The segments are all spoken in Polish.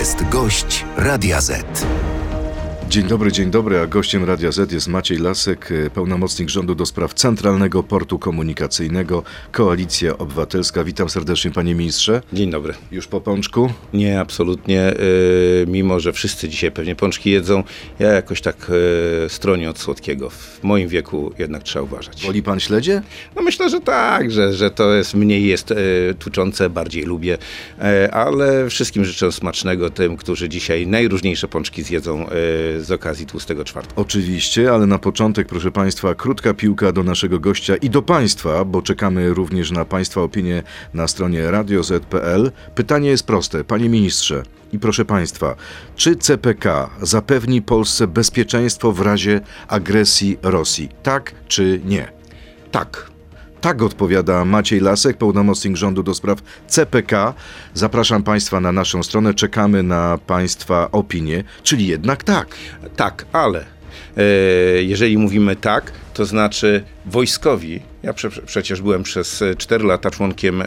jest gość Radia Z. Dzień dobry, dzień dobry, a gościem Radia Z jest Maciej Lasek, e, pełnomocnik rządu do spraw Centralnego Portu Komunikacyjnego, Koalicja Obywatelska. Witam serdecznie panie ministrze. Dzień dobry. Już po pączku? Nie, absolutnie. Yy, mimo, że wszyscy dzisiaj pewnie pączki jedzą, ja jakoś tak yy, stronię od słodkiego. W moim wieku jednak trzeba uważać. Woli pan śledzie? No myślę, że tak, że, że to jest mniej jest yy, tuczące, bardziej lubię, ale wszystkim życzę smacznego tym, którzy dzisiaj najróżniejsze pączki zjedzą z okazji Tłustego Czwartku. Oczywiście, ale na początek, proszę Państwa, krótka piłka do naszego gościa i do Państwa, bo czekamy również na Państwa opinię na stronie radioz.pl. Pytanie jest proste, Panie Ministrze i proszę Państwa, czy CPK zapewni Polsce bezpieczeństwo w razie agresji Rosji? Tak czy nie? Tak. Tak odpowiada Maciej Lasek, pełnomocnik rządu do spraw CPK. Zapraszam Państwa na naszą stronę, czekamy na Państwa opinie, czyli jednak tak. Tak, ale e, jeżeli mówimy tak, to znaczy wojskowi, ja prze, przecież byłem przez 4 lata członkiem e,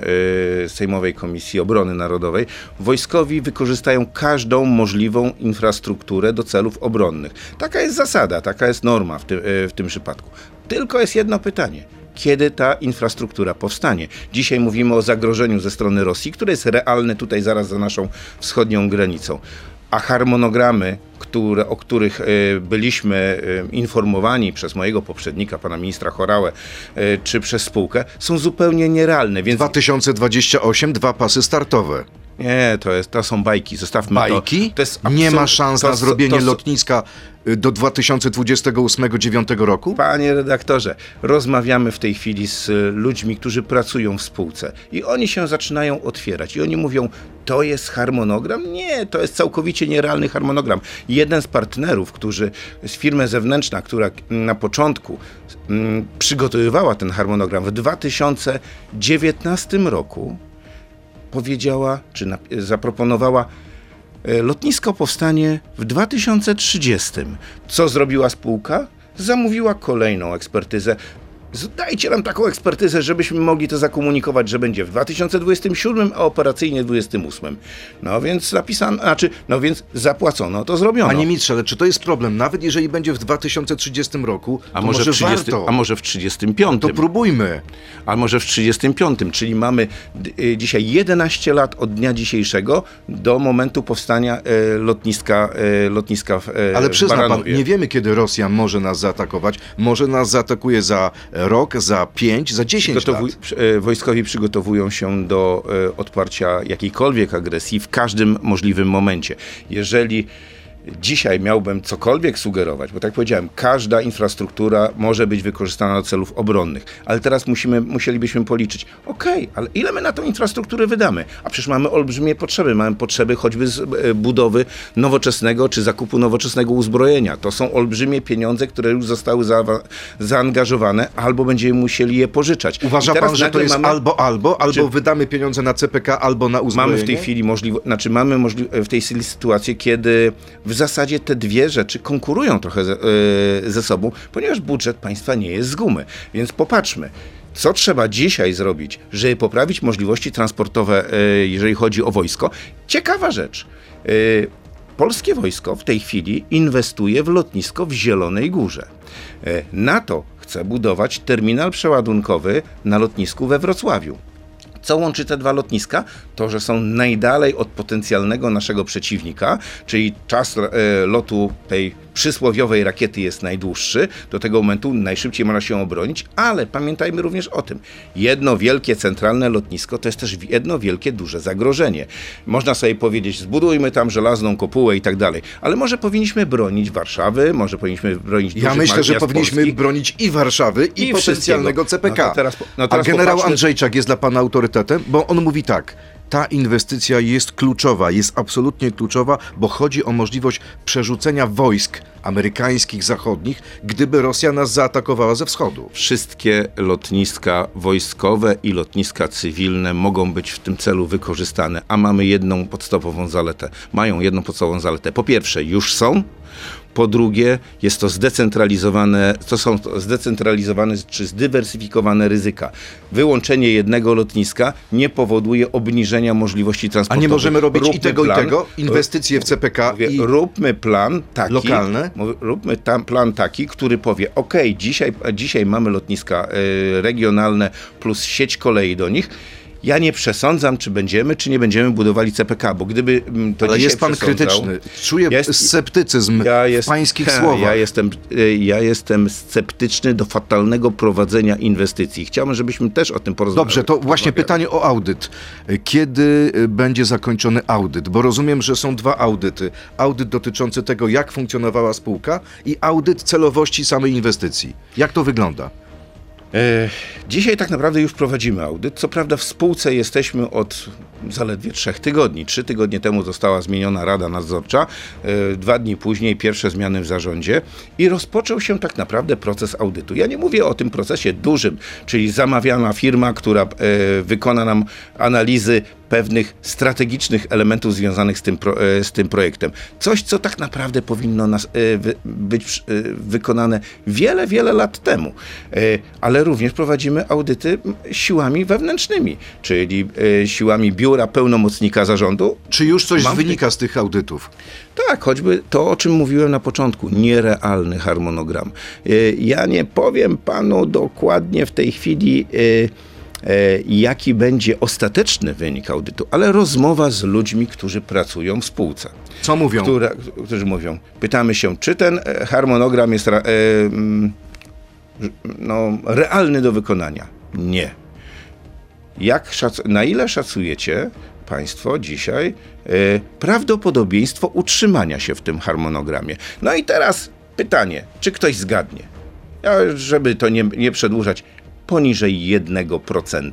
Sejmowej Komisji Obrony Narodowej, wojskowi wykorzystają każdą możliwą infrastrukturę do celów obronnych. Taka jest zasada, taka jest norma w, ty, e, w tym przypadku. Tylko jest jedno pytanie kiedy ta infrastruktura powstanie. Dzisiaj mówimy o zagrożeniu ze strony Rosji, które jest realne tutaj zaraz za naszą wschodnią granicą. A harmonogramy, które, o których y, byliśmy y, informowani przez mojego poprzednika, pana ministra Chorałę, y, czy przez spółkę, są zupełnie nierealne. Więc... 2028, dwa pasy startowe. Nie, to, jest, to są bajki, zostawmy bajki? to. to Nie ma szans to, na zrobienie to, lotniska do 2028-2029 roku? Panie redaktorze, rozmawiamy w tej chwili z ludźmi, którzy pracują w spółce i oni się zaczynają otwierać i oni mówią, to jest harmonogram? Nie, to jest całkowicie nierealny harmonogram. Jeden z partnerów, którzy, z firmy zewnętrzna, która na początku przygotowywała ten harmonogram w 2019 roku, powiedziała, czy na, zaproponowała, lotnisko powstanie w 2030. Co zrobiła spółka? Zamówiła kolejną ekspertyzę. Dajcie nam taką ekspertyzę, żebyśmy mogli to zakomunikować, że będzie w 2027, a operacyjnie w 2028. No więc napisano, znaczy, no więc zapłacono, to zrobiono. Panie ministrze, ale czy to jest problem? Nawet jeżeli będzie w 2030 roku, a może, może w 30, warto. A może w 35. To próbujmy. A może w 35, czyli mamy y, dzisiaj 11 lat od dnia dzisiejszego do momentu powstania y, lotniska, y, lotniska w y, Ale przyzna pan, nie wiemy, kiedy Rosja może nas zaatakować. Może nas zaatakuje za rok, za pięć, za dziesięć lat. e, Wojskowi przygotowują się do e, odparcia jakiejkolwiek agresji w każdym możliwym momencie. Jeżeli dzisiaj miałbym cokolwiek sugerować, bo tak powiedziałem, każda infrastruktura może być wykorzystana do celów obronnych, ale teraz musimy, musielibyśmy policzyć, okej, okay, ale ile my na tą infrastrukturę wydamy? A przecież mamy olbrzymie potrzeby, mamy potrzeby choćby z e, budowy nowoczesnego czy zakupu nowoczesnego uzbrojenia. To są olbrzymie pieniądze, które już zostały za, zaangażowane, albo będziemy musieli je pożyczać. Uważa pan, że to jest mamy, albo, albo, albo czy, wydamy pieniądze na CPK, albo na uzbrojenie? Mamy w tej chwili możliwość, znaczy mamy możli w tej chwili sytuację, kiedy w zasadzie te dwie rzeczy konkurują trochę ze, yy, ze sobą, ponieważ budżet państwa nie jest z gumy. Więc popatrzmy. Co trzeba dzisiaj zrobić, żeby poprawić możliwości transportowe, yy, jeżeli chodzi o wojsko? Ciekawa rzecz. Yy, Polskie wojsko w tej chwili inwestuje w lotnisko w Zielonej Górze. NATO chce budować terminal przeładunkowy na lotnisku we Wrocławiu. Co łączy te dwa lotniska? To, że są najdalej od potencjalnego naszego przeciwnika, czyli czas e, lotu tej przysłowiowej rakiety jest najdłuższy, do tego momentu najszybciej można się obronić, ale pamiętajmy również o tym, jedno wielkie centralne lotnisko to jest też jedno wielkie duże zagrożenie. Można sobie powiedzieć, zbudujmy tam żelazną kopułę i tak dalej, ale może powinniśmy bronić Warszawy, może powinniśmy bronić Ja myślę, że powinniśmy Polski. bronić i Warszawy, i, i potencjalnego CPK. No teraz, no teraz A generał popatrzmy... Andrzejczak jest dla pana autorytetem, bo on mówi tak, ta inwestycja jest kluczowa, jest absolutnie kluczowa, bo chodzi o możliwość przerzucenia wojsk amerykańskich, zachodnich, gdyby Rosja nas zaatakowała ze wschodu. Wszystkie lotniska wojskowe i lotniska cywilne mogą być w tym celu wykorzystane, a mamy jedną podstawową zaletę. Mają jedną podstawową zaletę. Po pierwsze, już są. Po drugie, jest to zdecentralizowane, to są zdecentralizowane czy zdywersyfikowane ryzyka. Wyłączenie jednego lotniska nie powoduje obniżenia możliwości A transportu. nie możemy robić i tego, i tego? Inwestycje w CPK Mówię, i... Róbmy plan taki. Lokalne? Róbmy tam plan taki, który powie: OK, dzisiaj, dzisiaj mamy lotniska y, regionalne plus sieć kolei do nich. Ja nie przesądzam, czy będziemy, czy nie będziemy budowali CPK, bo gdyby mm, to Ale jest pan krytyczny. Czuję Jest- sceptycyzm ja w jest, pańskich ha, słowach. Ja jestem, y, ja jestem sceptyczny do fatalnego prowadzenia inwestycji. Chciałbym, żebyśmy też o tym porozmawiali. Dobrze, to właśnie pytanie o audyt. Kiedy y, będzie zakończony audyt? Bo rozumiem, że są dwa audyty. Audyt dotyczący tego, jak funkcjonowała spółka i audyt celowości samej inwestycji. Jak to wygląda? E, Dzisiaj tak naprawdę już prowadzimy audyt. Co prawda w spółce jesteśmy od zaledwie trzech tygodni. Trzy tygodnie temu została zmieniona Rada Nadzorcza, e, dwa dni później pierwsze zmiany w zarządzie i rozpoczął się tak naprawdę proces audytu. Ja nie mówię o tym procesie dużym, czyli zamawiana firma, która e, wykona nam analizy pewnych strategicznych elementów związanych z tym, pro, e, z tym projektem. Coś, co tak naprawdę powinno nas, wy, być wykonane wiele, wiele lat temu. Ale również prowadzimy audyty siłami wewnętrznymi, czyli siłami biura pełnomocnika zarządu. Czy już coś Mam- wynika z tych audytów? Tak, choćby to, o czym mówiłem na początku, nierealny harmonogram. E, Ja nie powiem panu dokładnie w tej chwili, e, e, jaki będzie ostateczny wynik audytu, ale rozmowa z ludźmi, którzy pracują w spółce. Co mówią? Która, którzy mówią, pytamy się, czy ten e, harmonogram jest e, mm, no, realny do wykonania? Nie. Jak szac- na ile szacujecie Państwo dzisiaj e, prawdopodobieństwo utrzymania się w tym harmonogramie? No i teraz pytanie, czy ktoś zgadnie? Ja, żeby to nie, nie przedłużać, poniżej 1%.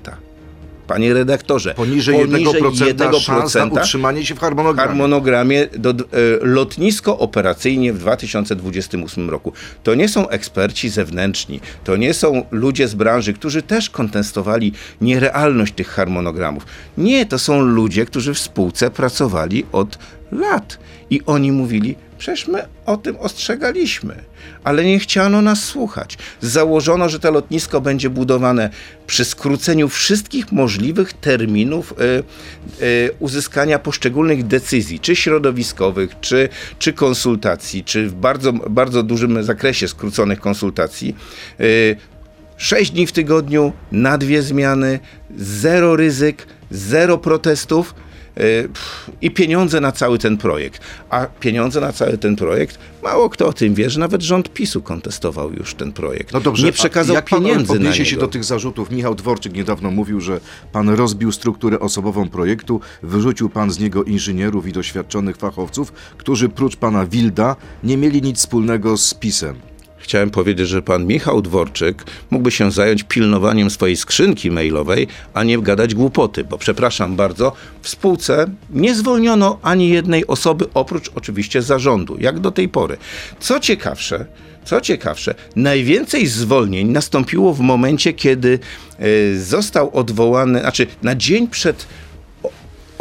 Panie redaktorze, Poniżej 1%, 1% szans na utrzymanie się w harmonogramie. harmonogramie do, e, lotnisko operacyjnie w 2028 roku. To nie są eksperci zewnętrzni, to nie są ludzie z branży, którzy też kontestowali nierealność tych harmonogramów. Nie, to są ludzie, którzy w spółce pracowali od lat i oni mówili, przecież my o tym ostrzegaliśmy, ale nie chciano nas słuchać. Założono, że to lotnisko będzie budowane przy skróceniu wszystkich możliwych terminów e, e, uzyskania poszczególnych decyzji, czy środowiskowych, czy, czy konsultacji, czy w bardzo, bardzo dużym zakresie skróconych konsultacji. Sześć dni w tygodniu, na dwie zmiany, zero ryzyk, zero protestów i pieniądze na cały ten projekt. A pieniądze na cały ten projekt, mało kto o tym wie, że nawet rząd PiSu kontestował już ten projekt. No dobrze, Nie przekazał jak pan pieniędzy na odniesie niego. się do tych zarzutów? Michał Dworczyk niedawno mówił, że pan rozbił strukturę osobową projektu, wyrzucił pan z niego inżynierów i doświadczonych fachowców, którzy prócz pana Wilda nie mieli nic wspólnego z PiSem. Chciałem powiedzieć, że pan Michał Dworczyk mógłby się zająć pilnowaniem swojej skrzynki mailowej, a nie gadać głupoty, bo przepraszam bardzo, w spółce nie zwolniono ani jednej osoby, oprócz oczywiście zarządu, jak do tej pory. Co ciekawsze, co ciekawsze, najwięcej zwolnień nastąpiło w momencie, kiedy e, został odwołany, znaczy na dzień przed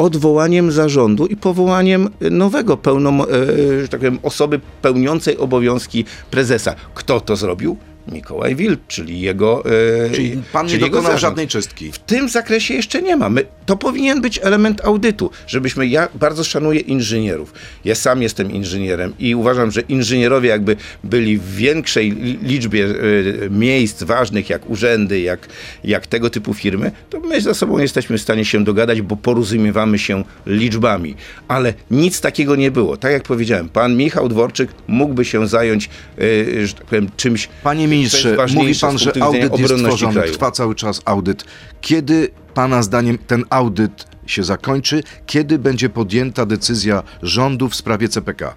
odwołaniem zarządu i powołaniem nowego e, że tak powiem, osoby pełniącej obowiązki prezesa. Kto to zrobił? Mikołaj Wild, czyli jego. e, Czyli pan nie czyli jego dokonał żadnej czystki. W tym zakresie jeszcze nie ma. My, to powinien być element audytu, żebyśmy. Ja bardzo szanuję inżynierów. Ja sam jestem inżynierem i uważam, że inżynierowie, jakby byli w większej li- liczbie e, miejsc ważnych, jak urzędy, jak, jak tego typu firmy, to my ze sobą jesteśmy w stanie się dogadać, bo porozumiewamy się liczbami. Ale nic takiego nie było. Tak jak powiedziałem, pan Michał Dworczyk mógłby się zająć, e, że tak powiem, czymś. Panie ministrze, mówi pan, że audyt jest tworzony, kraju. trwa cały czas audyt. Kiedy pana zdaniem ten audyt się zakończy? Kiedy będzie podjęta decyzja rządu w sprawie CPK?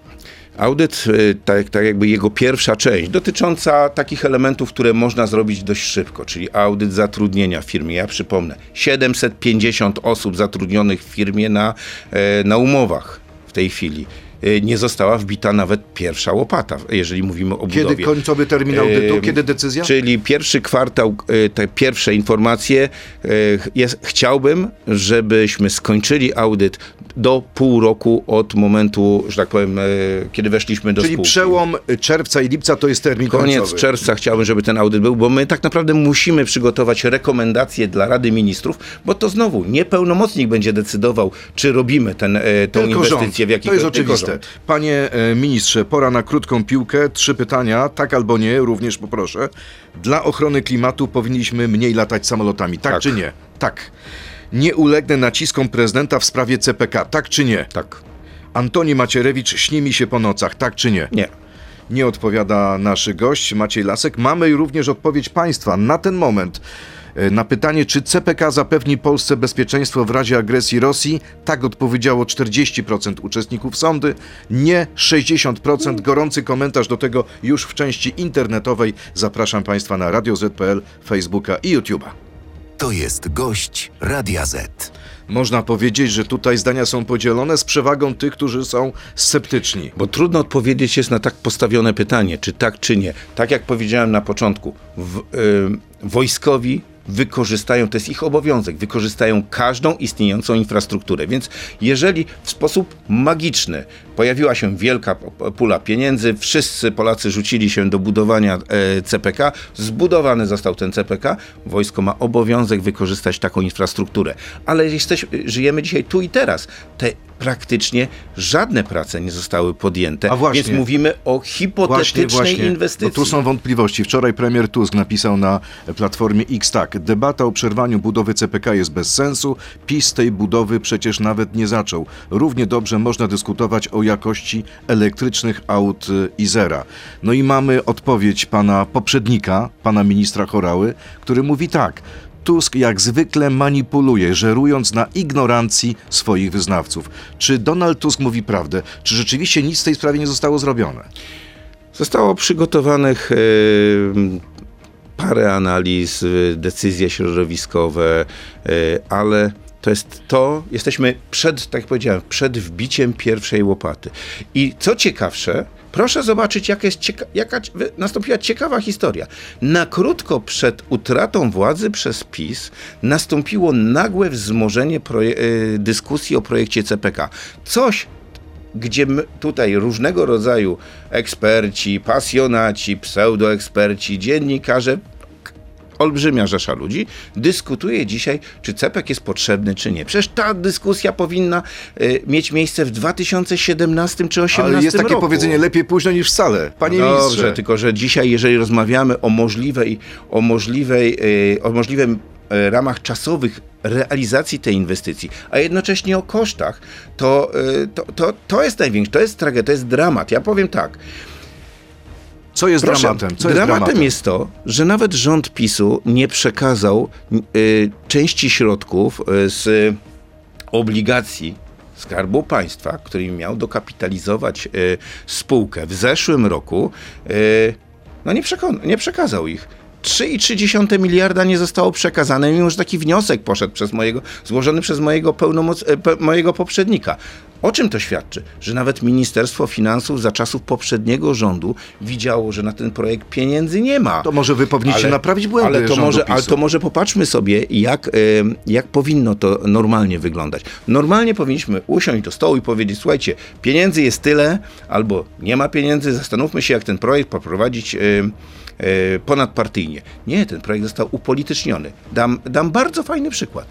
Audyt, y, tak, tak jakby jego pierwsza część, dotycząca takich elementów, które można zrobić dość szybko, czyli audyt zatrudnienia w firmie. Ja przypomnę, 750 osób zatrudnionych w firmie na, e, na umowach w tej chwili. Y, nie została wbita nawet pierwsza łopata, jeżeli mówimy o Kiedy budowie. końcowy termin audytu? Ym, Kiedy decyzja? Czyli pierwszy kwartał, y, te pierwsze informacje. y, Jest, chciałbym, żebyśmy skończyli audyt do pół roku od momentu, że tak powiem, y, kiedy weszliśmy do Czyli spółki. przełom czerwca i lipca to jest termin Koniec końcowy. czerwca chciałbym, żeby ten audyt był, bo my tak naprawdę musimy przygotować rekomendacje dla Rady Ministrów, bo to znowu nie pełnomocnik będzie decydował, czy robimy ten, tą Tylko inwestycję rząd. w jakiś To jest oczywiste. Panie e, ministrze, pora na krótką piłkę. Trzy pytania, tak albo nie, również poproszę. Dla ochrony klimatu powinniśmy mniej latać samolotami, tak, Tak. czy nie? Tak. Nie ulegnę naciskom prezydenta w sprawie CPK, tak czy nie? Tak. Antoni Macierewicz śni mi się po nocach, tak czy nie? Nie. Nie odpowiada nasz gość Maciej Lasek. Mamy również odpowiedź państwa na ten moment na pytanie, czy CPK zapewni Polsce bezpieczeństwo w razie agresji Rosji. Tak odpowiedziało 40% uczestników sądy, nie 60%. Gorący komentarz do tego już w części internetowej. Zapraszam Państwa na Radio ZPL, Facebooka i YouTube'a. To jest gość Radia Z. Można powiedzieć, że tutaj zdania są podzielone z przewagą tych, którzy są sceptyczni. Bo trudno odpowiedzieć jest na tak postawione pytanie, czy tak, czy nie. Tak jak powiedziałem na początku, w, y, wojskowi wykorzystają, to jest ich obowiązek, wykorzystają każdą istniejącą infrastrukturę. Więc jeżeli w sposób magiczny pojawiła się wielka pula pieniędzy, wszyscy Polacy rzucili się do budowania e, CPK, zbudowany został ten CPK, wojsko ma obowiązek wykorzystać taką infrastrukturę. Ale jesteś, żyjemy dzisiaj tu i teraz. Te praktycznie żadne prace nie zostały podjęte, A właśnie. więc mówimy o hipotetycznej inwestycji. No tu są wątpliwości. Wczoraj premier Tusk napisał na platformie X tak. Debata o przerwaniu budowy CPK jest bez sensu. PiS tej budowy przecież nawet nie zaczął. Równie dobrze można dyskutować o jakości elektrycznych aut y, Izera. No i mamy odpowiedź pana poprzednika, pana ministra Chorały, który mówi tak. Tusk jak zwykle manipuluje, żerując na ignorancji swoich wyznawców. Czy Donald Tusk mówi prawdę? Czy rzeczywiście nic w tej sprawie nie zostało zrobione? Zostało przygotowanych e, parę analiz, e, decyzje środowiskowe, e, ale to jest to, jesteśmy przed, tak jak powiedziałem, przed wbiciem pierwszej łopaty. I co ciekawsze, proszę zobaczyć, jaka, jest cieka- jaka nastąpiła ciekawa historia. Na krótko przed utratą władzy przez PiS nastąpiło nagłe wzmożenie proje- e, dyskusji o projekcie CPK. Coś, gdzie tutaj różnego rodzaju eksperci, pasjonaci, pseudoeksperci, dziennikarze, olbrzymia rzesza ludzi, dyskutuje dzisiaj, czy CPK jest potrzebny, czy nie. Przecież ta dyskusja powinna y, mieć miejsce w 2017 czy 2018 Ale jest takie roku. powiedzenie lepiej późno niż wcale. Panie Dobrze, ministrze. tylko że dzisiaj, jeżeli rozmawiamy o możliwej, o możliwej, y, o możliwym y, ramach czasowych realizacji tej inwestycji, a jednocześnie o kosztach, to, y, to, to, to jest największe, to jest tragedia, to jest dramat. Ja powiem tak, Co jest Proszę, dramatem? Co jest dramatem dramatem? jest to, że nawet rząd PiSu nie przekazał y, części środków y, z obligacji Skarbu Państwa, którymi miał dokapitalizować y, spółkę w zeszłym roku, y, no nie, nie przekazał ich. 3,3 miliarda nie zostało przekazane, mimo że taki wniosek poszedł przez mojego, złożony przez mojego, pełnomoc, e, pe, mojego poprzednika. O czym to świadczy? Że nawet Ministerstwo Finansów za czasów poprzedniego rządu widziało, że na ten projekt pieniędzy nie ma. To może wy powinniście naprawić błędy ale to, może, ale to może popatrzmy sobie, jak, jak powinno to normalnie wyglądać. Normalnie powinniśmy usiąść do stołu i powiedzieć, słuchajcie, pieniędzy jest tyle, albo nie ma pieniędzy, zastanówmy się, jak ten projekt poprowadzić ponadpartyjnie. Nie, ten projekt został upolityczniony. Dam, dam bardzo fajny przykład.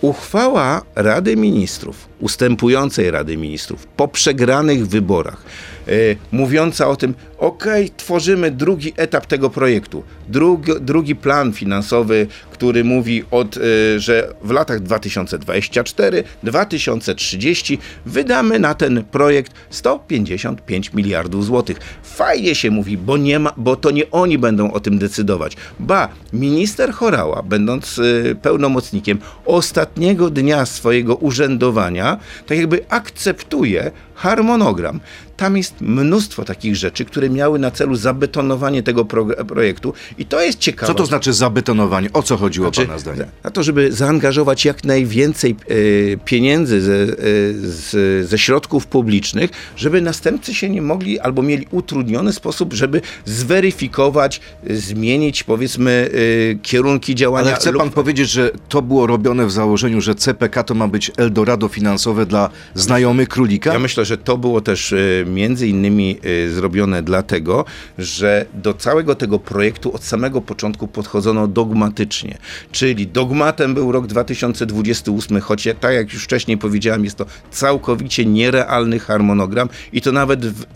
Uchwała Rady Ministrów, ustępującej Rady Ministrów, po przegranych wyborach, e, mówiąca o tym, okej, tworzymy drugi etap tego projektu, drugi, drugi plan finansowy, który mówi, od, e, że w latach 2024-2030 wydamy na ten projekt 155 miliardów złotych. Fajnie się mówi, bo, nie ma, bo to nie oni będą o tym decydować. Ba, minister Chorała, będąc e, pełnomocnikiem, ostatniego dnia swojego urzędowania, tak jakby akceptuje harmonogram. tam jest mnóstwo takich rzeczy, które miały na celu zabetonowanie tego pro projektu i to jest ciekawe. Co to znaczy zabetonowanie? O co chodziło Znaczy, Pana zdaniem? Na to, żeby zaangażować jak najwięcej e, pieniędzy ze, e, ze środków publicznych, żeby następcy się nie mogli albo mieli utrudniony sposób, żeby zweryfikować, e, zmienić powiedzmy kierunki działania. Ale chce pan lub- powiedzieć, że to było robione w założeniu, że CPK to ma być Eldorado finansowe dla znajomych królika? Ja myślę, że to było też e, między innymi e, zrobione dlatego, że do całego tego projektu od samego początku podchodzono dogmatycznie. Czyli dogmatem był rok 2028, choć tak jak już wcześniej powiedziałem, jest to całkowicie nierealny harmonogram i to nawet w, e,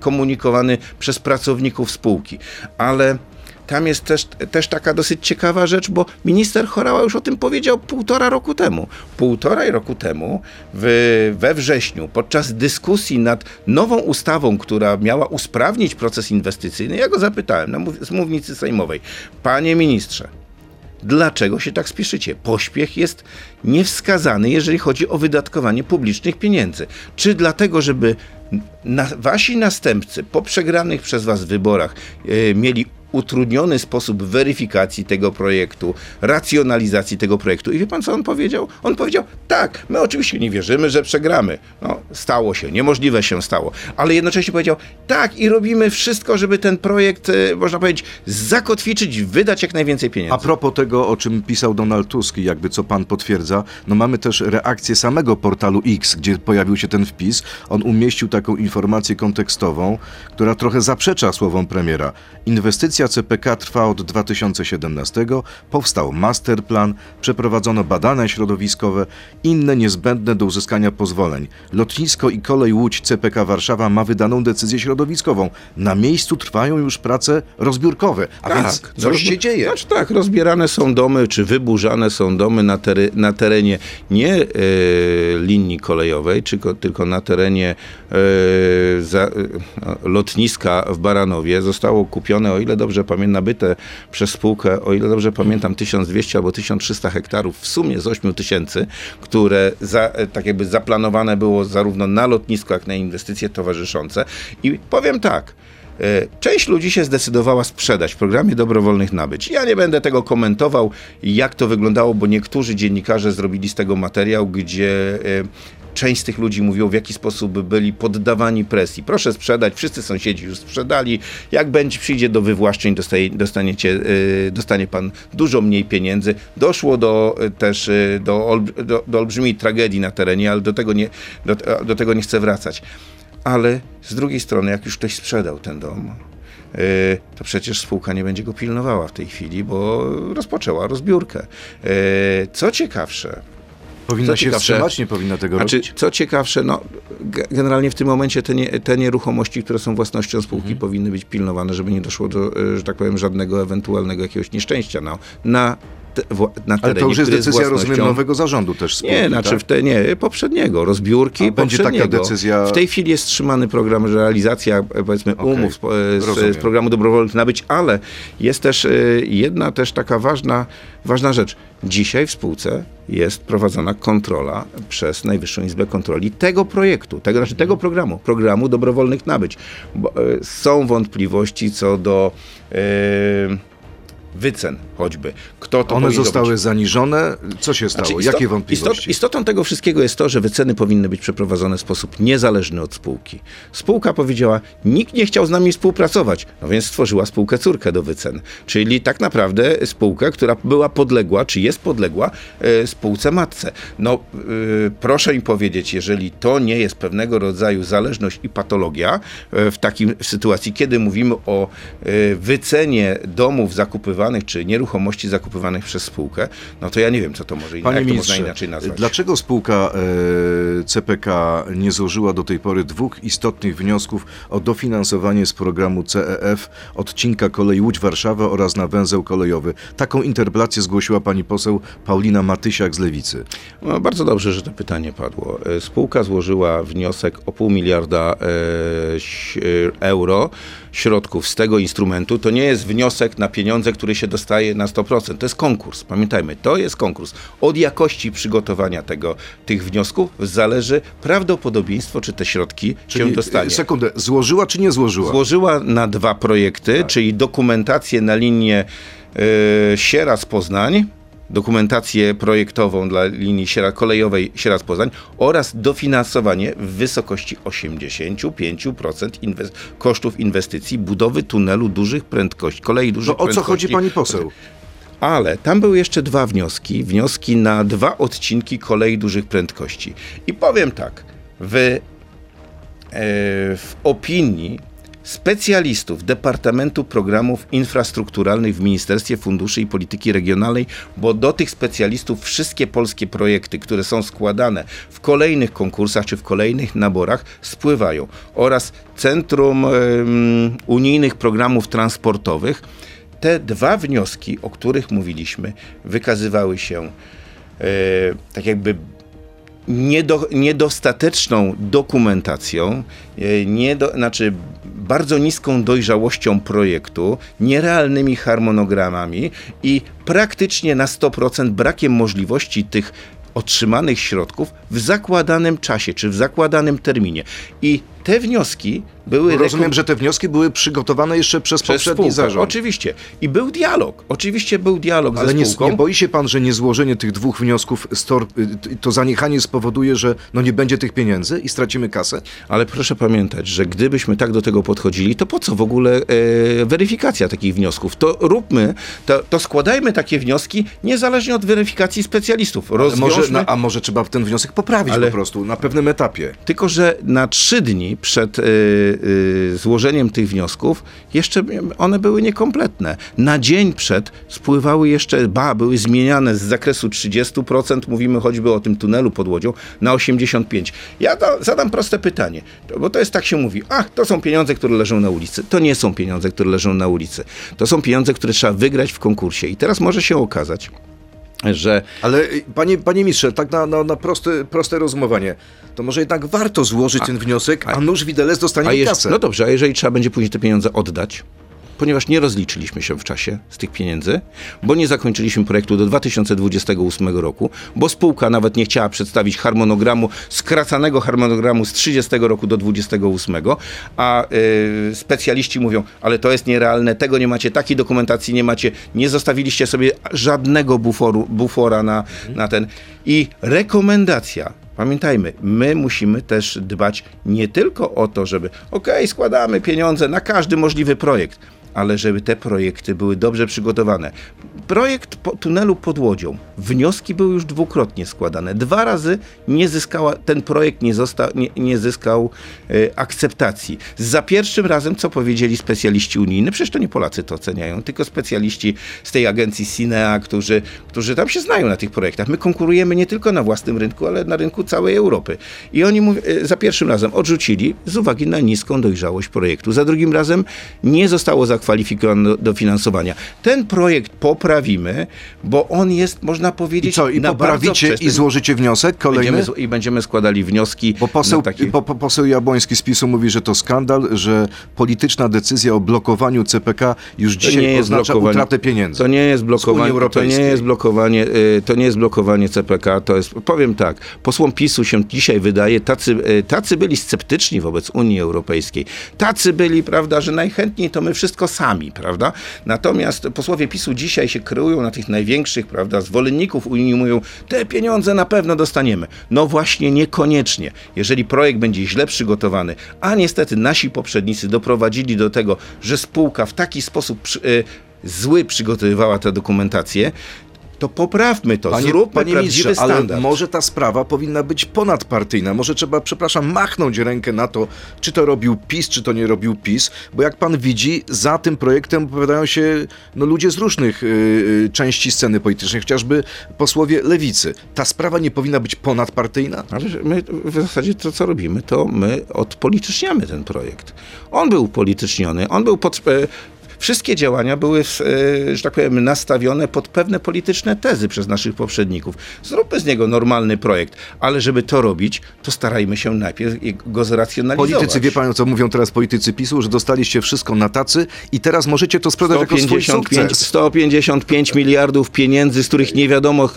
komunikowany przez pracowników spółki. Ale tam jest też, też taka dosyć ciekawa rzecz, bo minister Chorała już o tym powiedział półtora roku temu. Półtora roku temu, w, we wrześniu, podczas dyskusji nad nową ustawą, która miała usprawnić proces inwestycyjny, ja go zapytałem na mów, z mównicy sejmowej, panie ministrze, Dlaczego się tak spieszycie? Pośpiech jest niewskazany, jeżeli chodzi o wydatkowanie publicznych pieniędzy. Czy dlatego, żeby na, wasi następcy po przegranych przez was wyborach e, mieli utrudniony sposób weryfikacji tego projektu, racjonalizacji tego projektu. I wie pan, co on powiedział? On powiedział, tak, my oczywiście nie wierzymy, że przegramy. No, stało się, niemożliwe się stało. Ale jednocześnie powiedział, tak, i robimy wszystko, żeby ten projekt, e, można powiedzieć, zakotwiczyć, wydać jak najwięcej pieniędzy. A propos tego, o czym pisał Donald Tusk i jakby co pan potwierdza, no mamy też reakcję samego portalu X, gdzie pojawił się ten wpis. On umieścił taką informację kontekstową, która trochę zaprzecza słowom premiera. CPK trwa od 2017, powstał masterplan, przeprowadzono badania środowiskowe, inne niezbędne do uzyskania pozwoleń. Lotnisko i kolej Łódź CPK Warszawa ma wydaną decyzję środowiskową. Na miejscu trwają już prace rozbiórkowe, a więc coś rozbi- się dzieje. Znaczy tak, rozbierane są domy, czy wyburzane są domy na, tery- na terenie nie e, linii kolejowej, czy ko- tylko na terenie e, za, e, lotniska w Baranowie. Zostało kupione, o ile dobrze pamiętam, nabyte przez spółkę, o ile dobrze pamiętam, 1200 albo 1300 hektarów w sumie z 8000, które za, e, tak jakby zaplanowane było zarówno na lotnisko, jak na inwestycje towarzyszące. I powiem tak, E, Część ludzi się zdecydowała sprzedać w programie dobrowolnych nabyć. Ja nie będę tego komentował, jak to wyglądało, bo niektórzy dziennikarze zrobili z tego materiał, gdzie e, część z tych ludzi mówiło, w jaki sposób byli poddawani presji. Proszę sprzedać, wszyscy sąsiedzi już sprzedali. Jak będzie, przyjdzie do wywłaszczeń, dostaje, dostaniecie, e, dostanie pan dużo mniej pieniędzy. Doszło do e, też e, do, olb- do, do olbrzymiej tragedii na terenie, ale do tego nie, do, do tego nie chcę wracać ale z drugiej strony, jak już ktoś sprzedał ten dom, to przecież spółka nie będzie go pilnowała w tej chwili, bo rozpoczęła rozbiórkę. Co ciekawsze, Powinna Co się ciekawsze- wstrzymać, nie powinna tego znaczy, robić? co ciekawsze, no, ge- generalnie w tym momencie te, nie, te nieruchomości, które są własnością spółki, Mhm. powinny być pilnowane, żeby nie doszło do, e, że tak powiem, żadnego ewentualnego jakiegoś nieszczęścia na, na, te, na terenie, Ale to już jest decyzja, rozumiem, własnością- nowego zarządu też spółki, Nie, znaczy tak? w te, nie, poprzedniego, rozbiórki A będzie taka poprzedniego. decyzja- W tej chwili jest trzymany program, realizacja e, powiedzmy Okej, umów z, e, rozumiem. z, z programu dobrowolnych nabyć, ale jest też e, jedna też taka ważna, ważna rzecz. Dzisiaj w spółce jest prowadzona kontrola przez Najwyższą Izbę Kontroli tego projektu, tego, znaczy Mhm. tego programu, programu dobrowolnych nabyć. Bo, są wątpliwości co do wycen choćby. Kto to One zostały robić. zaniżone. Co się stało? Znaczy, Jakie wątpliwości? Istot, istotą tego wszystkiego jest to, że wyceny powinny być przeprowadzone w sposób niezależny od spółki. Spółka powiedziała, nikt nie chciał z nami współpracować, no więc stworzyła spółkę córkę do wycen. Czyli tak naprawdę spółkę, która była podległa, czy jest podległa e, spółce matce. No e, proszę mi powiedzieć, jeżeli to nie jest pewnego rodzaju zależność i patologia e, w takim w sytuacji, kiedy mówimy o wycenie domów zakupywanych, czy nieruchomości zakupywanych przez spółkę, no to ja nie wiem, co to może Panie jak to można ministrze, inaczej nazwać. dlaczego spółka e, CPK nie złożyła do tej pory dwóch istotnych wniosków o dofinansowanie z programu CEF odcinka kolei Łódź-Warszawa oraz na węzeł kolejowy? Taką interpelację zgłosiła pani poseł Paulina Matysiak z Lewicy. No, bardzo dobrze, że to pytanie padło. E, Spółka złożyła wniosek o pół miliarda e, e, euro środków z tego instrumentu. To nie jest wniosek na pieniądze, które który się dostaje na 100%. To jest konkurs, pamiętajmy, to jest konkurs. Od jakości przygotowania tego, tych wniosków zależy prawdopodobieństwo, czy te środki Czyli, się dostanie. Sekundę, złożyła czy nie złożyła? Złożyła na dwa projekty, Tak. czyli dokumentację na linię y, Sieradz-Poznań, dokumentację projektową dla linii Siera, kolejowej Sieradz-Poznań oraz dofinansowanie w wysokości 85% inwes- kosztów inwestycji budowy tunelu dużych prędkości, kolei dużych To o co prędkości. chodzi pani poseł? Ale tam były jeszcze dwa wnioski. Wnioski na dwa odcinki kolei dużych prędkości. I powiem tak, w, e, w opinii specjalistów Departamentu Programów Infrastrukturalnych w Ministerstwie Funduszy i Polityki Regionalnej, bo do tych specjalistów wszystkie polskie projekty, które są składane w kolejnych konkursach czy w kolejnych naborach spływają. Oraz Centrum Unijnych Programów Transportowych, te dwa wnioski, o których mówiliśmy, wykazywały się e, tak jakby niedo, niedostateczną dokumentacją, e, niedo, znaczy bardzo niską dojrzałością projektu, nierealnymi harmonogramami i praktycznie na 100% brakiem możliwości tych otrzymanych środków w zakładanym czasie czy w zakładanym terminie. I te wnioski były Rozumiem, że te wnioski były przygotowane jeszcze przez, przez poprzedni spółkę. zarząd. Oczywiście. I był dialog. Oczywiście był dialog Ale ze nie, spółką. nie boi się pan, że niezłożenie tych dwóch wniosków, y, to zaniechanie spowoduje, że no nie będzie tych pieniędzy i stracimy kasę? Ale proszę pamiętać, że gdybyśmy tak do tego podchodzili, to po co w ogóle e, weryfikacja takich wniosków? To róbmy, to, to składajmy takie wnioski niezależnie od weryfikacji specjalistów. Może, Rozwiążmy, na, a może trzeba ten wniosek poprawić Ale- po prostu na pewnym etapie? Tylko, że na trzy dni przed y, y, złożeniem tych wniosków jeszcze one były niekompletne. Na dzień przed spływały jeszcze, ba, były zmieniane z zakresu 30%, mówimy choćby o tym tunelu pod Łodzią, na 85%. Ja to, zadam proste pytanie, bo to jest tak się mówi, ach, to są pieniądze, które leżą na ulicy. To nie są pieniądze, które leżą na ulicy. To są pieniądze, które trzeba wygrać w konkursie. I teraz może się okazać, że Ale y, panie, panie mistrze, tak na, na, na proste, proste rozumowanie, to może jednak warto złożyć ten wniosek, a, nuż widelec dostanie A jeż- kasę. No dobrze, a jeżeli trzeba będzie później te pieniądze oddać, ponieważ nie rozliczyliśmy się w czasie z tych pieniędzy, bo nie zakończyliśmy projektu do 2028 roku, bo spółka nawet nie chciała przedstawić harmonogramu, skracanego harmonogramu z 30 roku do 28, a y, specjaliści mówią, ale to jest nierealne, tego nie macie, takiej dokumentacji nie macie, nie zostawiliście sobie żadnego buforu, bufora na, na ten. I rekomendacja Pamiętajmy, my musimy też dbać nie tylko o to, żeby okej, składamy pieniądze na każdy możliwy projekt, ale żeby te projekty były dobrze przygotowane. Projekt po, tunelu pod Łodzią, wnioski były już dwukrotnie składane. Dwa razy nie zyskała, ten projekt nie, zosta, nie, nie zyskał e, akceptacji. Za pierwszym razem, co powiedzieli specjaliści unijni, przecież to nie Polacy to oceniają, tylko specjaliści z tej agencji Sinea, którzy, którzy tam się znają na tych projektach. My konkurujemy nie tylko na własnym rynku, ale na rynku całej Europy. I oni e, za pierwszym razem odrzucili z uwagi na niską dojrzałość projektu. Za drugim razem nie zostało zakwalifikowane do, do finansowania. Ten projekt poprawimy, bo on jest, można powiedzieć, I co, i poprawicie i złożycie wniosek kolejny? Będziemy, I będziemy składali wnioski. Bo poseł, po, po, poseł Jabłoński z PiSu mówi, że to skandal, że polityczna decyzja o blokowaniu CPK już To dzisiaj oznacza utratę pieniędzy. To nie jest blokowanie, to nie jest blokowanie, y, to nie jest blokowanie CPK, to jest, powiem tak, posłom PiSu się dzisiaj wydaje, tacy, y, tacy byli sceptyczni wobec Unii Europejskiej, tacy byli, prawda, że najchętniej to my wszystko sami, prawda, natomiast posłowie PiSu dzisiaj się kreują na tych największych, prawda, zwolenników Unii, mówią, te pieniądze na pewno dostaniemy. No właśnie niekoniecznie. Jeżeli projekt będzie źle przygotowany, a niestety nasi poprzednicy doprowadzili do tego, że spółka w taki sposób przy, y, zły przygotowywała tę dokumentację, to poprawmy to, Panie, zróbmy panie prawdziwy ministrze, ale standard. może ta sprawa powinna być ponadpartyjna. Może trzeba, przepraszam, machnąć rękę na to, czy to robił PiS, czy to nie robił PiS, bo jak pan widzi, za tym projektem opowiadają się no, ludzie z różnych y, y, części sceny politycznej, chociażby posłowie lewicy. Ta sprawa nie powinna być ponadpartyjna? Ale my w zasadzie to, co robimy, to my odpolityczniamy ten projekt. On był upolityczniony, on był pod, e, Wszystkie działania były, e, że tak powiem, nastawione pod pewne polityczne tezy przez naszych poprzedników. Zróbmy z niego normalny projekt, ale żeby to robić, to starajmy się najpierw go zracjonalizować. Politycy, wie pan co mówią teraz politycy PiSu, że dostaliście wszystko na tacy i teraz możecie to sprzedać jako swój 155, sukces. 155 miliardów pieniędzy, z których nie wiadomo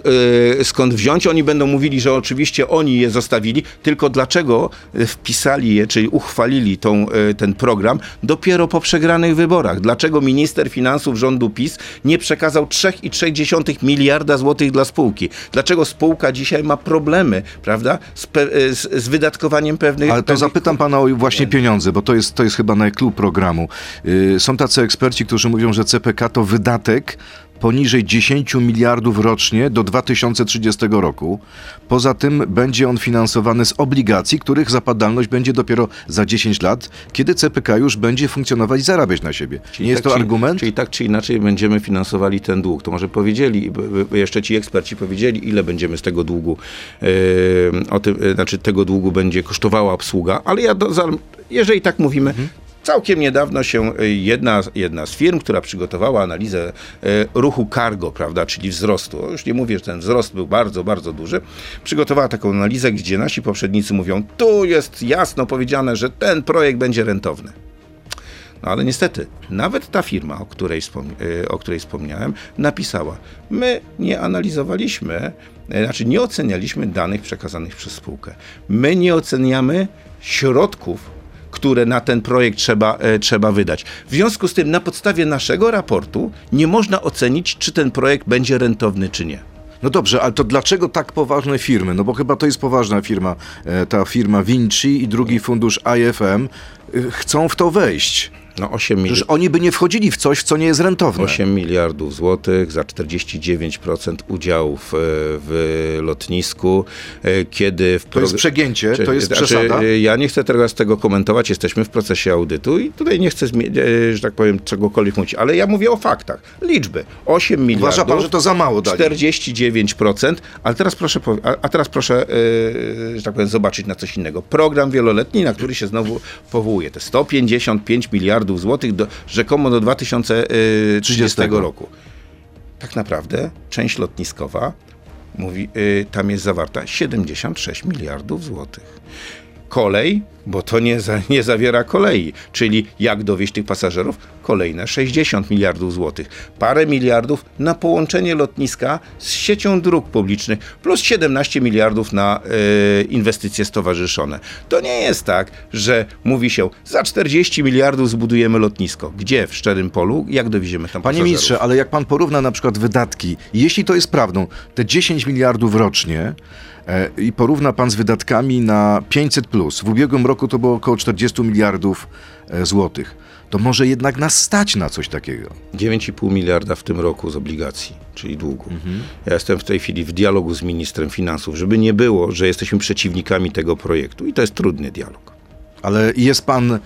e, skąd wziąć. Oni będą mówili, że oczywiście oni je zostawili, tylko dlaczego wpisali je, czyli uchwalili tą, e, ten program dopiero po przegranych wyborach? Dlaczego minister finansów rządu PiS nie przekazał 3,3 miliarda złotych dla spółki? Dlaczego spółka dzisiaj ma problemy, prawda, z, pe- e, z, z wydatkowaniem pewnych... Ale to pewnych zapytam pana o właśnie pieniądze, bo to jest, to jest chyba najklub programu. Yy, Są tacy eksperci, którzy mówią, że CPK to wydatek poniżej 10 miliardów rocznie do 2030 roku. Poza tym będzie on finansowany z obligacji, których zapadalność będzie dopiero za 10 lat, kiedy CPK już będzie funkcjonować i zarabiać na siebie. Nie jest tak to czy- argument? Czyli tak czy inaczej będziemy finansowali ten dług. To może powiedzieli, jeszcze ci eksperci powiedzieli, ile będziemy z tego długu, yy, o tym, yy, znaczy tego długu będzie kosztowała obsługa, ale ja do, za, jeżeli tak mówimy, Mhm. Całkiem niedawno się y, jedna, jedna z firm, która przygotowała analizę y, ruchu cargo, prawda, czyli wzrostu, już nie mówię, że ten wzrost był bardzo, bardzo duży, przygotowała taką analizę, gdzie nasi poprzednicy mówią, tu jest jasno powiedziane, że ten projekt będzie rentowny. No ale niestety, nawet ta firma, o której, y, o której wspomniałem, napisała: My nie analizowaliśmy, znaczy nie ocenialiśmy danych przekazanych przez spółkę. My nie oceniamy środków, które na ten projekt trzeba, e, trzeba wydać. W związku z tym, na podstawie naszego raportu nie można ocenić, czy ten projekt będzie rentowny, czy nie. No dobrze, ale to dlaczego tak poważne firmy? No bo chyba to jest poważna firma, e, ta firma Vinci i drugi fundusz IFM y, chcą w to wejść. No 8 Przecież milionów. oni by nie wchodzili w coś, co nie jest rentowne. 8 miliardów złotych za 49% udziałów e, w lotnisku, e, kiedy w To jest przegięcie, to jest znaczy, przesada. e, Ja nie chcę teraz tego komentować, jesteśmy w procesie audytu i tutaj nie chcę, że tak powiem, czegokolwiek mówić, ale ja mówię o faktach. Liczby. 8 miliardów. Uważa pan, że to za mało dali? 49%, ale teraz proszę, a, teraz proszę, że tak powiem, zobaczyć na coś innego. Program wieloletni, na który się znowu powołuje. Te 155 miliardów złotych do, rzekomo do 2030 roku. Tak naprawdę część lotniskowa mówi, y, tam jest zawarta 76 miliardów złotych. Kolej, bo to nie, za, nie zawiera kolei, czyli jak dowieść tych pasażerów? Kolejne 60 miliardów złotych. Parę miliardów na połączenie lotniska z siecią dróg publicznych, plus 17 miliardów na y, inwestycje stowarzyszone. To nie jest tak, że mówi się, za 40 miliardów zbudujemy lotnisko. Gdzie? W Szczerym Polu? Jak dowieziemy tam Panie pasażerów? ministrze, ale jak pan porówna na przykład wydatki, jeśli to jest prawdą, te 10 miliardów rocznie i porówna pan z wydatkami na 500 plus, w ubiegłym roku to było około 40 miliardów e, złotych, to może jednak nas stać na coś takiego. 9,5 miliarda w tym roku z obligacji, czyli długu. Mhm. Ja jestem w tej chwili w dialogu z ministrem finansów, żeby nie było, że jesteśmy przeciwnikami tego projektu i to jest trudny dialog. Ale jest pan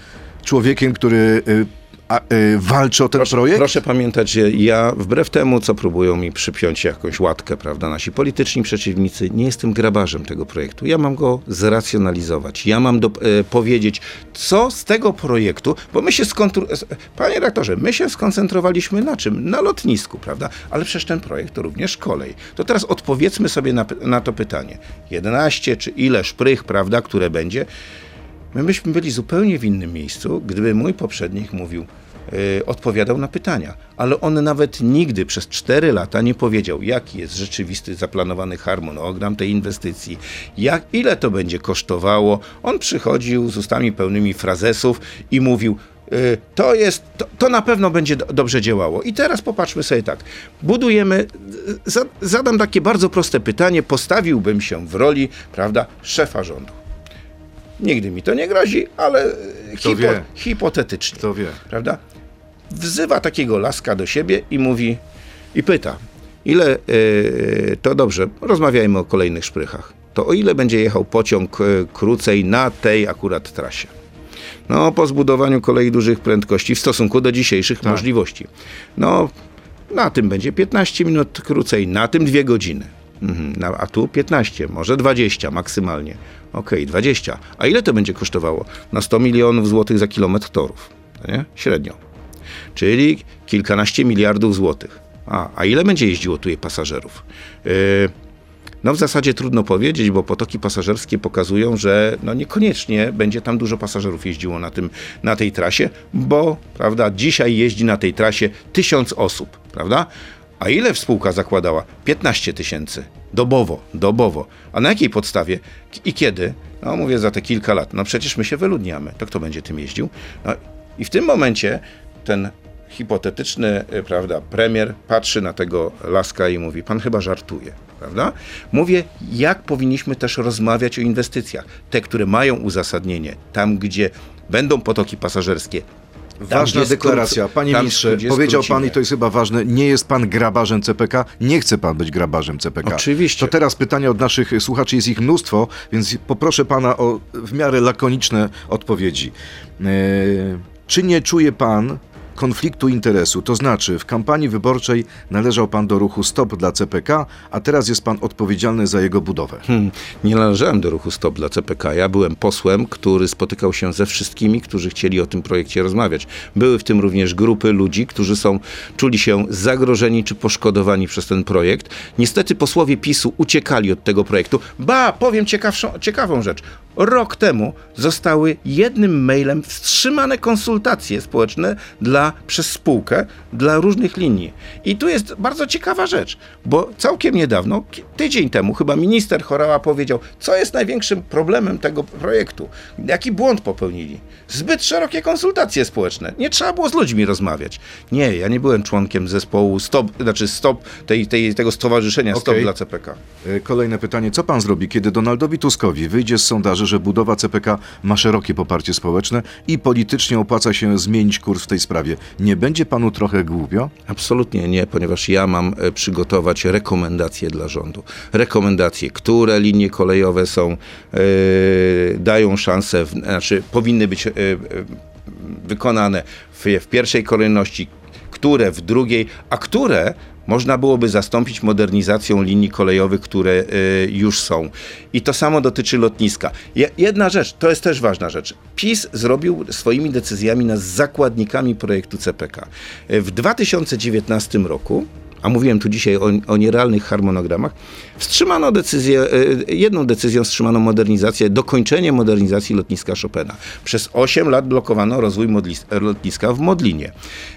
człowiekiem, który y, a, y, walczy o ten projekt? Proszę pamiętać, że ja wbrew temu, co próbują mi przypiąć jakąś łatkę, prawda, nasi polityczni przeciwnicy, nie jestem grabarzem tego projektu. Ja mam go zracjonalizować. Ja mam do, e, powiedzieć, co z tego projektu, bo my się skoncentrowaliśmy, panie redaktorze, my się skoncentrowaliśmy na czym? Na lotnisku, prawda? Ale przecież ten projekt to również kolej. To teraz odpowiedzmy sobie na, na to pytanie. 11 czy ile szprych, prawda, które będzie, My byśmy byli zupełnie w innym miejscu, gdyby mój poprzednik mówił, yy, odpowiadał na pytania, ale on nawet nigdy przez 4 lata nie powiedział, jaki jest rzeczywisty zaplanowany harmonogram tej inwestycji, jak, ile to będzie kosztowało. On przychodził z ustami pełnymi frazesów i mówił, yy, to jest, to, to na pewno będzie do, dobrze działało. I teraz popatrzmy sobie tak, budujemy, yy, za, zadam takie bardzo proste pytanie, postawiłbym się w roli, prawda, szefa rządu. Nigdy mi to nie grozi, ale hipo, hipotetycznie. Kto wie? Prawda? Wzywa takiego laska do siebie i mówi, i pyta, ile, e, to dobrze, rozmawiajmy o kolejnych szprychach. To o ile będzie jechał pociąg e, krócej na tej akurat trasie? No, po zbudowaniu kolei dużych prędkości w stosunku do dzisiejszych Tak. możliwości. No, na tym będzie 15 minut krócej, na tym 2 godziny. Mhm, a tu 15, może 20 maksymalnie. Okej, 20. A ile to będzie kosztowało? Na 100 milionów złotych za kilometr torów. Nie? Średnio. czyli kilkanaście miliardów złotych. A, a ile będzie jeździło tu pasażerów? Yy, no w zasadzie trudno powiedzieć, bo potoki pasażerskie pokazują, że no niekoniecznie będzie tam dużo pasażerów jeździło na, tym, na tej trasie, bo prawda, dzisiaj jeździ na tej trasie tysiąc osób, prawda? A ile spółka zakładała? 15 tysięcy. Dobowo, dobowo. A na jakiej podstawie i kiedy? No mówię za te kilka lat. No przecież my się wyludniamy. To kto będzie tym jeździł? No i w tym momencie ten hipotetyczny, e, prawda, premier patrzy na tego laska i mówi, pan chyba żartuje, prawda? Mówię, jak powinniśmy też rozmawiać o inwestycjach. Te, które mają uzasadnienie, tam gdzie będą potoki pasażerskie, Ważna deklaracja. Panie ministrze, powiedział pan, i to jest chyba ważne, nie jest pan grabarzem CPK, nie chce pan być grabarzem CPK. Oczywiście. To teraz pytania od naszych słuchaczy, jest ich mnóstwo, więc poproszę pana o w miarę lakoniczne odpowiedzi. Eee, czy nie czuje pan, konfliktu interesu. To znaczy, w kampanii wyborczej należał pan do ruchu Stop dla CPK, a teraz jest pan odpowiedzialny za jego budowę. Hmm, nie należałem do ruchu Stop dla CPK. Ja byłem posłem, który spotykał się ze wszystkimi, którzy chcieli o tym projekcie rozmawiać. Były w tym również grupy ludzi, którzy są, czuli się zagrożeni czy poszkodowani przez ten projekt. Niestety posłowie PiSu uciekali od tego projektu. Ba, powiem ciekawszą, ciekawą rzecz. Rok temu zostały jednym mailem wstrzymane konsultacje społeczne dla przez spółkę dla różnych linii. I tu jest bardzo ciekawa rzecz, bo całkiem niedawno, tydzień temu, chyba minister Chorała powiedział, co jest największym problemem tego projektu. Jaki błąd popełnili? Zbyt szerokie konsultacje społeczne. Nie trzeba było z ludźmi rozmawiać. Nie, ja nie byłem członkiem zespołu Stop, znaczy Stop, tej, tej, tego stowarzyszenia okay. Stop dla CPK. E, kolejne pytanie. Co pan zrobi, kiedy Donaldowi Tuskowi wyjdzie z sondaży, że budowa CPK ma szerokie poparcie społeczne i politycznie opłaca się zmienić kurs w tej sprawie? Nie będzie panu trochę głupio? Absolutnie nie, ponieważ ja mam e, przygotować rekomendacje dla rządu. Rekomendacje, które linie kolejowe są, yy, dają szansę, w, znaczy powinny być yy, wykonane w, w pierwszej kolejności, które w drugiej, a które można byłoby zastąpić modernizacją linii kolejowych, które y, już są. I to samo dotyczy lotniska. jedna rzecz, to jest też ważna rzecz. PiS zrobił swoimi decyzjami nas zakładnikami projektu CPK. W 2019 roku a mówiłem tu dzisiaj o, o nierealnych harmonogramach, wstrzymano decyzję, e, jedną decyzją wstrzymano modernizację, dokończenie modernizacji lotniska Chopina. Przez 8 lat blokowano rozwój lotniska w Modlinie,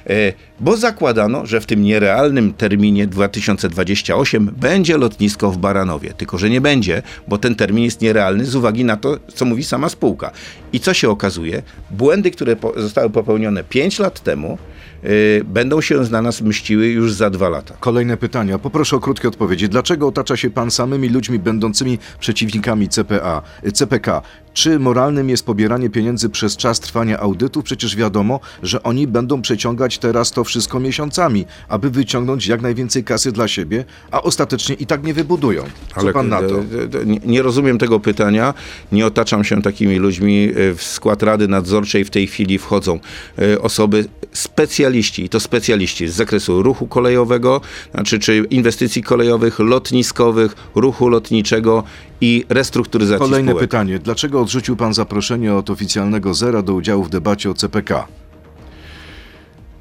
e, bo zakładano, że w tym nierealnym terminie 2028 będzie lotnisko w Baranowie. Tylko, że nie będzie, bo ten termin jest nierealny z uwagi na to, co mówi sama spółka. I co się okazuje? Błędy, które zostały popełnione 5 lat temu, będą się na nas mściły już za dwa lata. Kolejne pytania. Poproszę o krótkie odpowiedzi. Dlaczego otacza się pan samymi ludźmi będącymi przeciwnikami CPA, CPK? Czy moralnym jest pobieranie pieniędzy przez czas trwania audytu? Przecież wiadomo, że oni będą przeciągać teraz to wszystko miesiącami, aby wyciągnąć jak najwięcej kasy dla siebie, a ostatecznie i tak nie wybudują. Co Ale pan na to? Nie, nie rozumiem tego pytania. Nie otaczam się takimi ludźmi. W skład Rady Nadzorczej w tej chwili wchodzą e, osoby specjaliści, i to specjaliści z zakresu ruchu kolejowego, znaczy czy inwestycji kolejowych, lotniskowych, ruchu lotniczego i restrukturyzacji Kolejne spółek. pytanie. Dlaczego odrzucił pan zaproszenie od oficjalnego zera do udziału w debacie o CPK?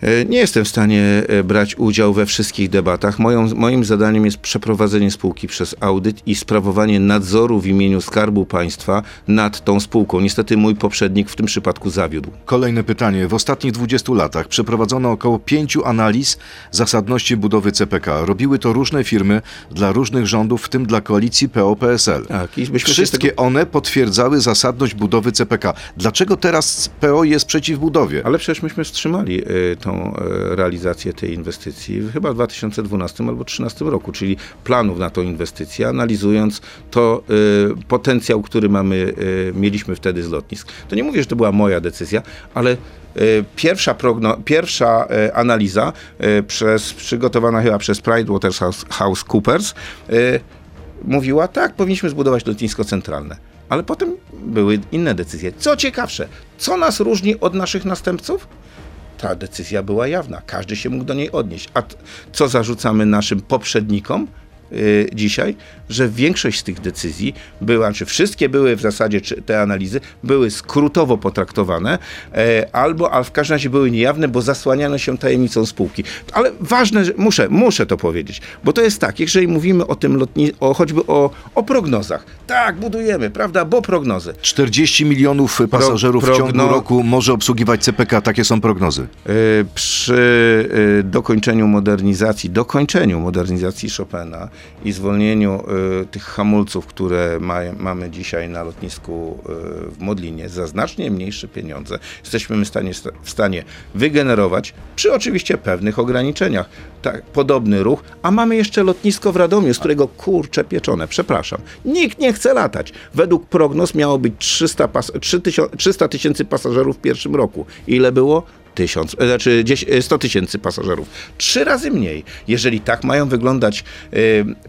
E, nie jestem w stanie e, brać udziału we wszystkich debatach. Moją, moim zadaniem jest przeprowadzenie spółki przez audyt i sprawowanie nadzoru w imieniu Skarbu Państwa nad tą spółką. Niestety mój poprzednik w tym przypadku zawiódł. Kolejne pytanie. W ostatnich 20 latach przeprowadzono około pięciu analiz zasadności budowy CPK. Robiły to różne firmy dla różnych rządów, w tym dla koalicji PO-PSL. Tak, Wszystkie tego... one potwierdzały zasadność budowy CPK. Dlaczego teraz PO jest przeciw budowie? Ale przecież myśmy wstrzymali y, tą e, realizację tej inwestycji chyba w 2012 albo 2013 roku, czyli planów na tą inwestycję, analizując to y, potencjał, który mamy, y, mieliśmy wtedy z lotnisk. To nie mówię, że to była moja decyzja, ale Pierwsza, progno, pierwsza analiza przez, przygotowana chyba przez PricewaterhouseCoopers mówiła, tak, powinniśmy zbudować lotnisko centralne. Ale potem były inne decyzje. Co ciekawsze, co nas różni od naszych następców? Ta decyzja była jawna. Każdy się mógł do niej odnieść. A co zarzucamy naszym poprzednikom? Y, dzisiaj, że większość z tych decyzji była, czy wszystkie były w zasadzie, czy te analizy były skrótowo potraktowane, e, albo, a w każdym razie były niejawne, bo zasłaniano się tajemnicą spółki. Ale ważne, że muszę, muszę to powiedzieć, bo to jest tak, jeżeli mówimy o tym lotni, o, choćby o, o prognozach. Tak, budujemy, prawda, bo prognozy. 40 milionów pasażerów w progno- ciągu roku może obsługiwać CPK, takie są prognozy. Y, Przy y, dokończeniu modernizacji, dokończeniu modernizacji Chopina i zwolnieniu y, tych hamulców, które ma, mamy dzisiaj na lotnisku y, w Modlinie za znacznie mniejsze pieniądze, jesteśmy w stanie, w stanie wygenerować, przy oczywiście pewnych ograniczeniach, tak, podobny ruch, a mamy jeszcze lotnisko w Radomiu, z którego kurcze pieczone, przepraszam, nikt nie chce latać. Według prognoz miało być 300 pas- 3000 300 tysięcy pasażerów w pierwszym roku. Ile było? Tysiąc, e, znaczy 10, 100 tysięcy pasażerów. Trzy razy mniej. Jeżeli tak mają wyglądać e,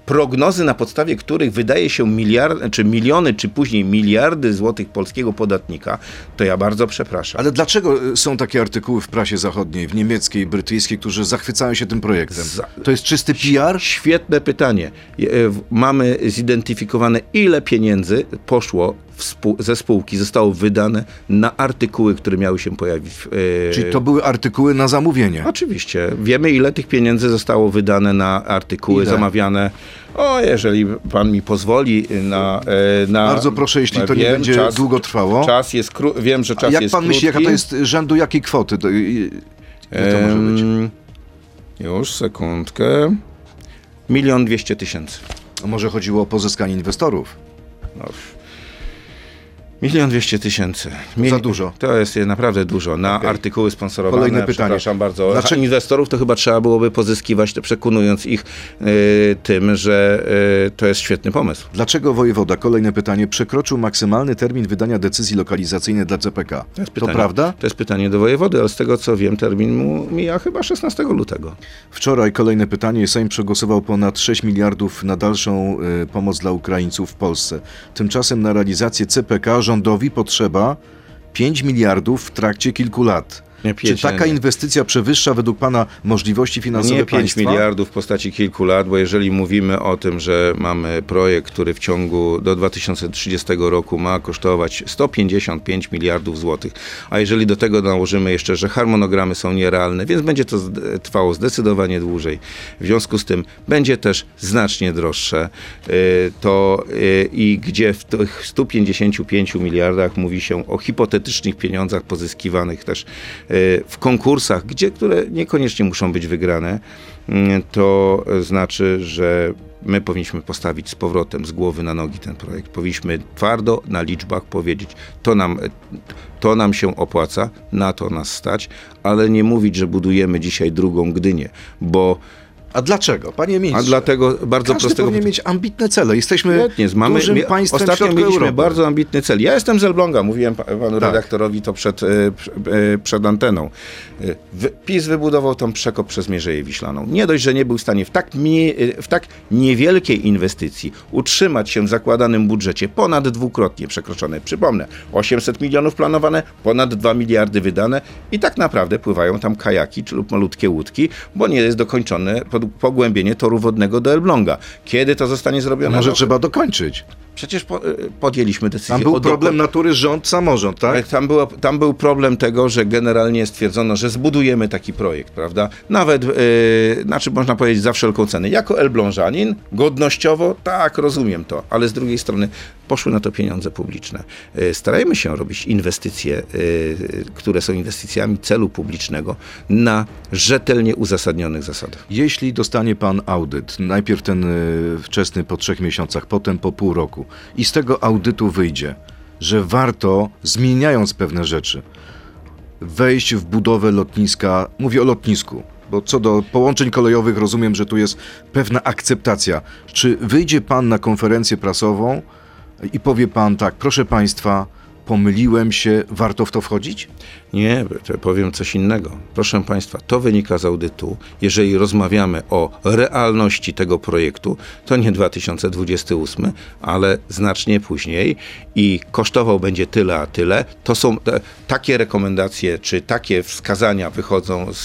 prognozy, na podstawie których wydaje się miliard, czy miliony, czy później miliardy złotych polskiego podatnika, to ja bardzo przepraszam. Ale dlaczego y, są takie artykuły w prasie zachodniej, w niemieckiej, brytyjskiej, którzy zachwycają się tym projektem? Za- To jest czysty PR? Świetne pytanie. E, Mamy zidentyfikowane, ile pieniędzy poszło ze spółki, zostało wydane na artykuły, które miały się pojawić. e, Czyli to były artykuły na zamówienie. Oczywiście. Wiemy, ile tych pieniędzy zostało wydane na artykuły Ile? zamawiane. O, jeżeli pan mi pozwoli na... e, na Bardzo proszę, jeśli to nie wiem, będzie długo trwało. Czas jest kró- Wiem, że czas jak jest pan myśli, jaka to jest rzędu jakiej kwoty? To, y, y, ile to może być? Już, sekundkę. Milion dwieście tysięcy. A może chodziło o pozyskanie inwestorów? No. Milion dwieście tysięcy. Za dużo. To jest naprawdę dużo. Na Okej. artykuły sponsorowane. Kolejne pytanie. Przepraszam bardzo. A inwestorów to chyba trzeba byłoby pozyskiwać, to przekonując ich y, tym, że y, to jest świetny pomysł. Dlaczego wojewoda, kolejne pytanie, przekroczył maksymalny termin wydania decyzji lokalizacyjnej dla CPK? To, jest To pytanie, prawda? To jest pytanie do wojewody, ale z tego co wiem, termin mu mija chyba 16 lutego. Wczoraj kolejne pytanie. Sejm przegłosował ponad 6 miliardów na dalszą y, pomoc dla Ukraińców w Polsce. Tymczasem na realizację CPK rządowi potrzeba 5 miliardów w trakcie kilku lat. Nie, Czy pięć, taka nie. inwestycja przewyższa według Pana możliwości finansowe Nie 5 państwa? miliardów w postaci kilku lat, bo jeżeli mówimy o tym, że mamy projekt, który w ciągu do 2030 roku ma kosztować 155 miliardów złotych, a jeżeli do tego nałożymy jeszcze, że harmonogramy są nierealne, więc będzie to trwało zdecydowanie dłużej. W związku z tym będzie też znacznie droższe. Y, To y, i gdzie w tych 155 miliardach mówi się o hipotetycznych pieniądzach pozyskiwanych też w konkursach, gdzie, które niekoniecznie muszą być wygrane, mm, to znaczy, że my powinniśmy postawić z powrotem z głowy na nogi ten projekt. Powinniśmy twardo na liczbach powiedzieć, to nam, to nam się opłaca, na to nas stać, ale nie mówić, że budujemy dzisiaj drugą Gdynię, bo A dlaczego? Panie ministrze. a dlatego bardzo Każdy prostego powinien mieć ambitne cele. Jesteśmy Świetnie, mamy, dużym mi- państwem Ostatnio mieliśmy Europy. bardzo ambitny cel. Ja jestem z Elbląga, mówiłem pa- panu Tak. redaktorowi to przed, e, e, przed anteną. E, PiS wybudował tam przekop przez Mierzeję Wiślaną. Nie dość, że nie był w stanie w tak, w tak niewielkiej inwestycji utrzymać się w zakładanym budżecie ponad dwukrotnie przekroczone. Przypomnę, 800 milionów planowane, ponad 2 miliardy wydane i tak naprawdę pływają tam kajaki czy lub malutkie łódki, bo nie jest dokończone pod- pogłębienie toru wodnego do Elbląga. Kiedy to zostanie zrobione? Może trzeba dokończyć. Przecież po, y, podjęliśmy decyzję. Tam był problem natury rząd, samorząd, tak? Tam, było, tam był problem tego, że generalnie stwierdzono, że zbudujemy taki projekt, prawda? Nawet, yy, znaczy można powiedzieć za wszelką cenę. Jako Elblążanin, godnościowo, tak, rozumiem to, ale z drugiej strony poszły na to pieniądze publiczne. Yy, starajmy się robić inwestycje, yy, które są inwestycjami celu publicznego na rzetelnie uzasadnionych zasadach. Jeśli dostanie pan audyt, najpierw ten y, wczesny po trzech miesiącach, potem po pół roku i z tego audytu wyjdzie, że warto, zmieniając pewne rzeczy, wejść w budowę lotniska, mówię o lotnisku, bo co do połączeń kolejowych rozumiem, że tu jest pewna akceptacja. Czy wyjdzie pan na konferencję prasową i powie pan tak, proszę państwa, pomyliłem się, warto w to wchodzić? Nie, to powiem coś innego. Proszę Państwa, to wynika z audytu. Jeżeli rozmawiamy o realności tego projektu, to nie 2028, ale znacznie później i kosztował będzie tyle, a tyle. To są te, takie rekomendacje, czy takie wskazania wychodzą z,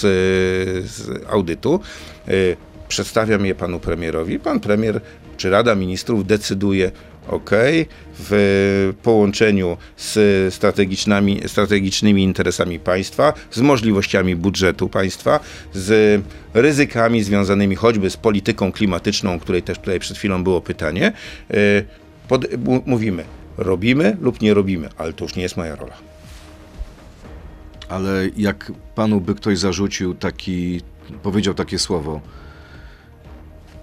z audytu. Y, przedstawiam je panu premierowi. Pan premier czy Rada Ministrów decyduje, ok, w połączeniu z strategicznymi, strategicznymi interesami państwa, z możliwościami budżetu państwa, z ryzykami związanymi choćby z polityką klimatyczną, o której też tutaj przed chwilą było pytanie, y, pod, mówimy, robimy lub nie robimy, ale to już nie jest moja rola. Ale jak panu by ktoś zarzucił taki, powiedział takie słowo,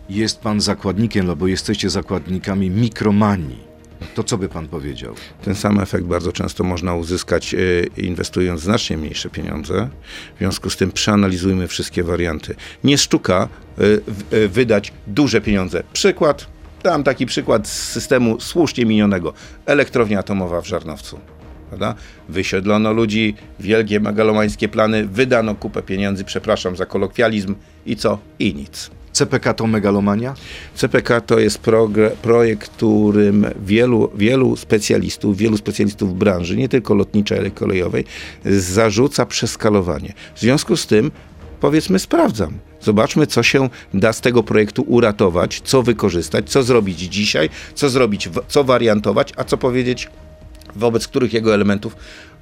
jest pan zakładnikiem, albo jesteście zakładnikami mikromanii, to co by pan powiedział? Ten sam efekt bardzo często można uzyskać y, inwestując znacznie mniejsze pieniądze. W związku z tym przeanalizujmy wszystkie warianty. Nie sztuka w- y, wydać duże pieniądze. Przykład, dam taki przykład z systemu słusznie minionego. Elektrownia atomowa w Żarnowcu. Prawda? Wysiedlono ludzi, wielkie megalomańskie plany, wydano kupę pieniędzy, przepraszam za kolokwializm i co? I nic. CPK to megalomania? CPK to jest projekt, którym wielu, wielu specjalistów, wielu specjalistów branży, nie tylko lotniczej, ale kolejowej, zarzuca przeskalowanie. W związku z tym powiedzmy sprawdzam. Zobaczmy, co się da z tego projektu uratować, co wykorzystać, co zrobić dzisiaj, co zrobić, co wariantować, a co powiedzieć wobec których jego elementów.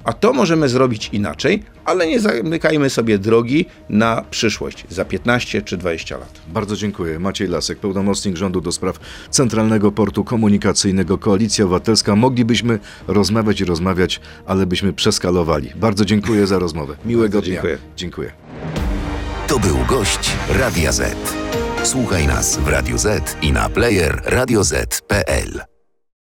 A to możemy zrobić inaczej, ale nie zamykajmy sobie drogi na przyszłość za 15 czy 20 lat. Bardzo dziękuję. Maciej Lasek, pełnomocnik rządu do spraw Centralnego Portu Komunikacyjnego Koalicja Obywatelska. Moglibyśmy rozmawiać i rozmawiać, ale byśmy przeskalowali. Bardzo dziękuję za rozmowę. Miłego Bardzo dnia. dziękuję. Dziękuję. To był gość Radia Z. Słuchaj nas w Radio Z i na player radioz.pl.